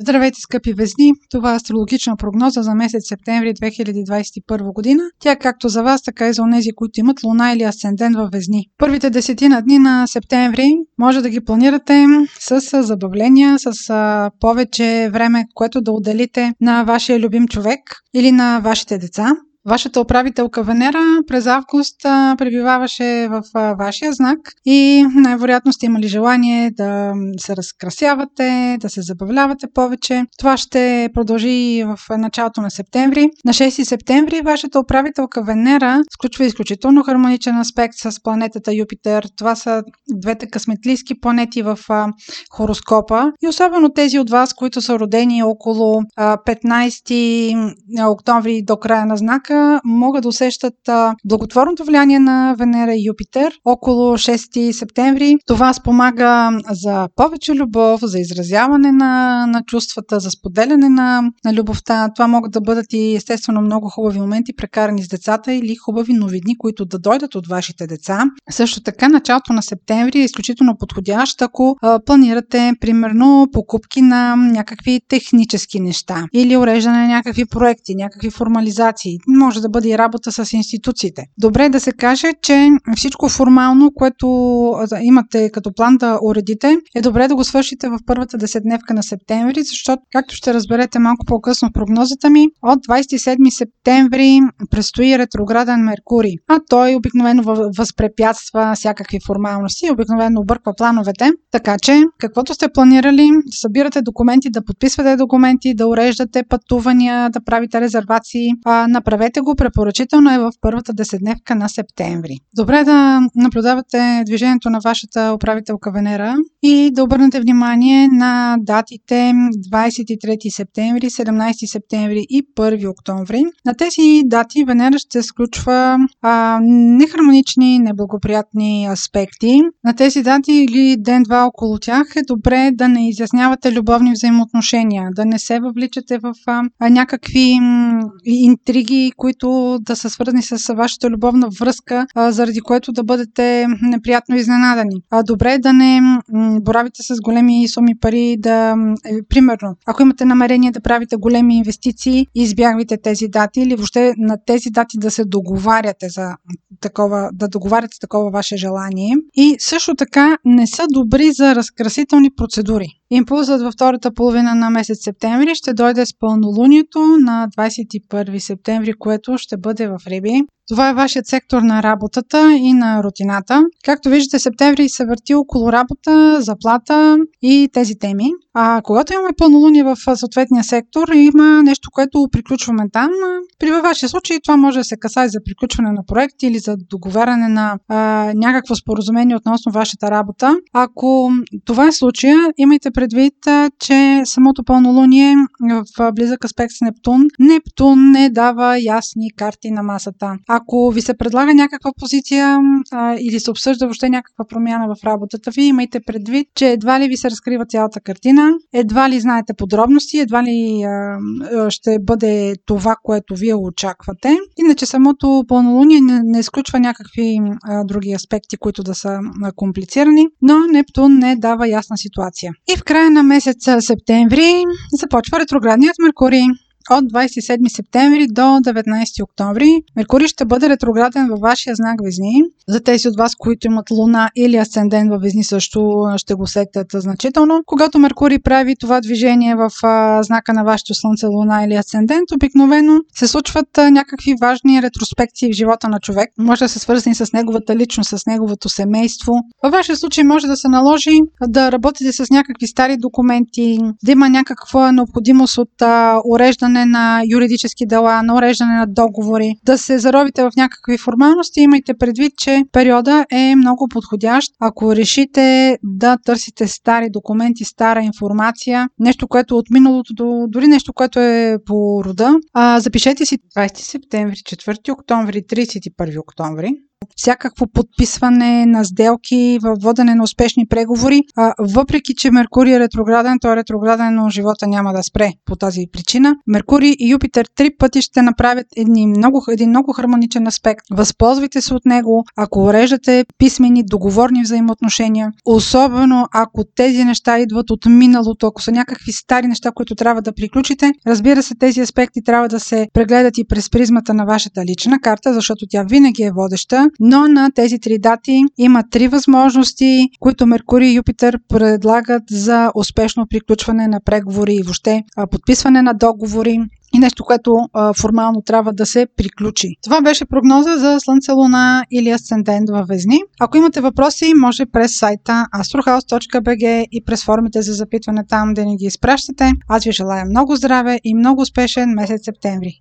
Здравейте, скъпи везни! Това е астрологична прогноза за месец септември 2021 година. Тя е както за вас, така и за онези, които имат луна или асцендент във везни. Първите десетина дни на септември може да ги планирате с забавления, с повече време, което да отделите на вашия любим човек или на вашите деца. Вашата управителка Венера през август пребиваваше в вашия знак и най-вероятно сте имали желание да се разкрасявате, да се забавлявате повече. Това ще продължи в началото на септември. На 6 септември вашата управителка Венера сключва изключително хармоничен аспект с планетата Юпитер. Това са двете късметлийски планети в хороскопа и особено тези от вас, които са родени около 15 октомври до края на знака, човека могат да усещат благотворното влияние на Венера и Юпитер около 6 септември. Това спомага за повече любов, за изразяване на, на чувствата, за споделяне на, на любовта. Това могат да бъдат и естествено много хубави моменти, прекарани с децата или хубави новини, които да дойдат от вашите деца. Също така, началото на септември е изключително подходящ, ако а, планирате, примерно, покупки на някакви технически неща или уреждане на някакви проекти, някакви формализации може да бъде и работа с институциите. Добре е да се каже, че всичко формално, което имате като план да уредите, е добре да го свършите в първата десетдневка на септември, защото, както ще разберете малко по-късно в прогнозата ми, от 27 септември предстои ретрограден Меркурий, а той обикновено възпрепятства всякакви формалности, обикновено обърква плановете, така че каквото сте планирали, събирате документи, да подписвате документи, да уреждате пътувания, да правите резервации, направете Правете го, препоръчително е в първата десетдневка на септември. Добре да наблюдавате движението на вашата управителка Венера и да обърнете внимание на датите 23 септември, 17 септември и 1 октомври. На тези дати Венера ще сключва а, нехармонични, неблагоприятни аспекти. На тези дати или ден-два около тях е добре да не изяснявате любовни взаимоотношения, да не се въвличате в а, някакви м, интриги, които да са свързани с вашата любовна връзка, а, заради което да бъдете неприятно изненадани. А, добре е да не боравите с големи суми пари, да, е, примерно, ако имате намерение да правите големи инвестиции, избягвайте тези дати или въобще на тези дати да се договаряте за такова, да договаряте такова ваше желание. И също така не са добри за разкрасителни процедури. Импулсът във втората половина на месец септември ще дойде с пълнолунието на 21 септември, което ще бъде в Риби. Това е вашият сектор на работата и на рутината. Както виждате, септември се върти около работа, заплата и тези теми. А когато имаме пълнолуние в съответния сектор, има нещо, което приключваме там. При вашия случай това може да се касае за приключване на проект или за договаряне на а, някакво споразумение относно вашата работа. Ако това е случая, имайте предвид, че самото пълнолуние в близък аспект с Нептун, Нептун не дава ясни карти на масата. Ако ви се предлага някаква позиция а, или се обсъжда въобще някаква промяна в работата ви, имайте предвид, че едва ли ви се разкрива цялата картина, едва ли знаете подробности, едва ли а, ще бъде това, което вие очаквате. Иначе самото пълнолуние не, не изключва някакви а, други аспекти, които да са а, комплицирани, но Нептун не дава ясна ситуация. И в края на месец септември започва ретроградният Меркурий от 27 септември до 19 октомври. Меркурий ще бъде ретрограден във вашия знак Везни. За тези от вас, които имат луна или асцендент във Везни също ще го усетят значително. Когато Меркурий прави това движение в знака на вашето слънце, луна или асцендент, обикновено се случват някакви важни ретроспекции в живота на човек. Може да се свързани с неговата личност, с неговото семейство. Във вашия случай може да се наложи да работите с някакви стари документи, да има някаква необходимост от уреждане уреждане на юридически дела, на уреждане на договори, да се заровите в някакви формалности, имайте предвид, че периода е много подходящ. Ако решите да търсите стари документи, стара информация, нещо, което от миналото, дори нещо, което е по рода, а, запишете си 20 септември, 4 октомври, 31 октомври всякакво подписване на сделки, водене на успешни преговори. А, въпреки, че Меркурий е ретрограден, той е ретрограден, но живота няма да спре по тази причина. Меркурий и Юпитер три пъти ще направят едни много, един много хармоничен аспект. Възползвайте се от него, ако уреждате писмени, договорни взаимоотношения. Особено ако тези неща идват от миналото, ако са някакви стари неща, които трябва да приключите. Разбира се, тези аспекти трябва да се прегледат и през призмата на вашата лична карта, защото тя винаги е водеща, но на тези три дати има три възможности, които Меркурий и Юпитер предлагат за успешно приключване на преговори и въобще подписване на договори и нещо, което а, формално трябва да се приключи. Това беше прогноза за Слънце, Луна или Асцендент във Везни. Ако имате въпроси, може през сайта astrohouse.bg и през формите за запитване там да ни ги изпращате. Аз ви желая много здраве и много успешен месец септември.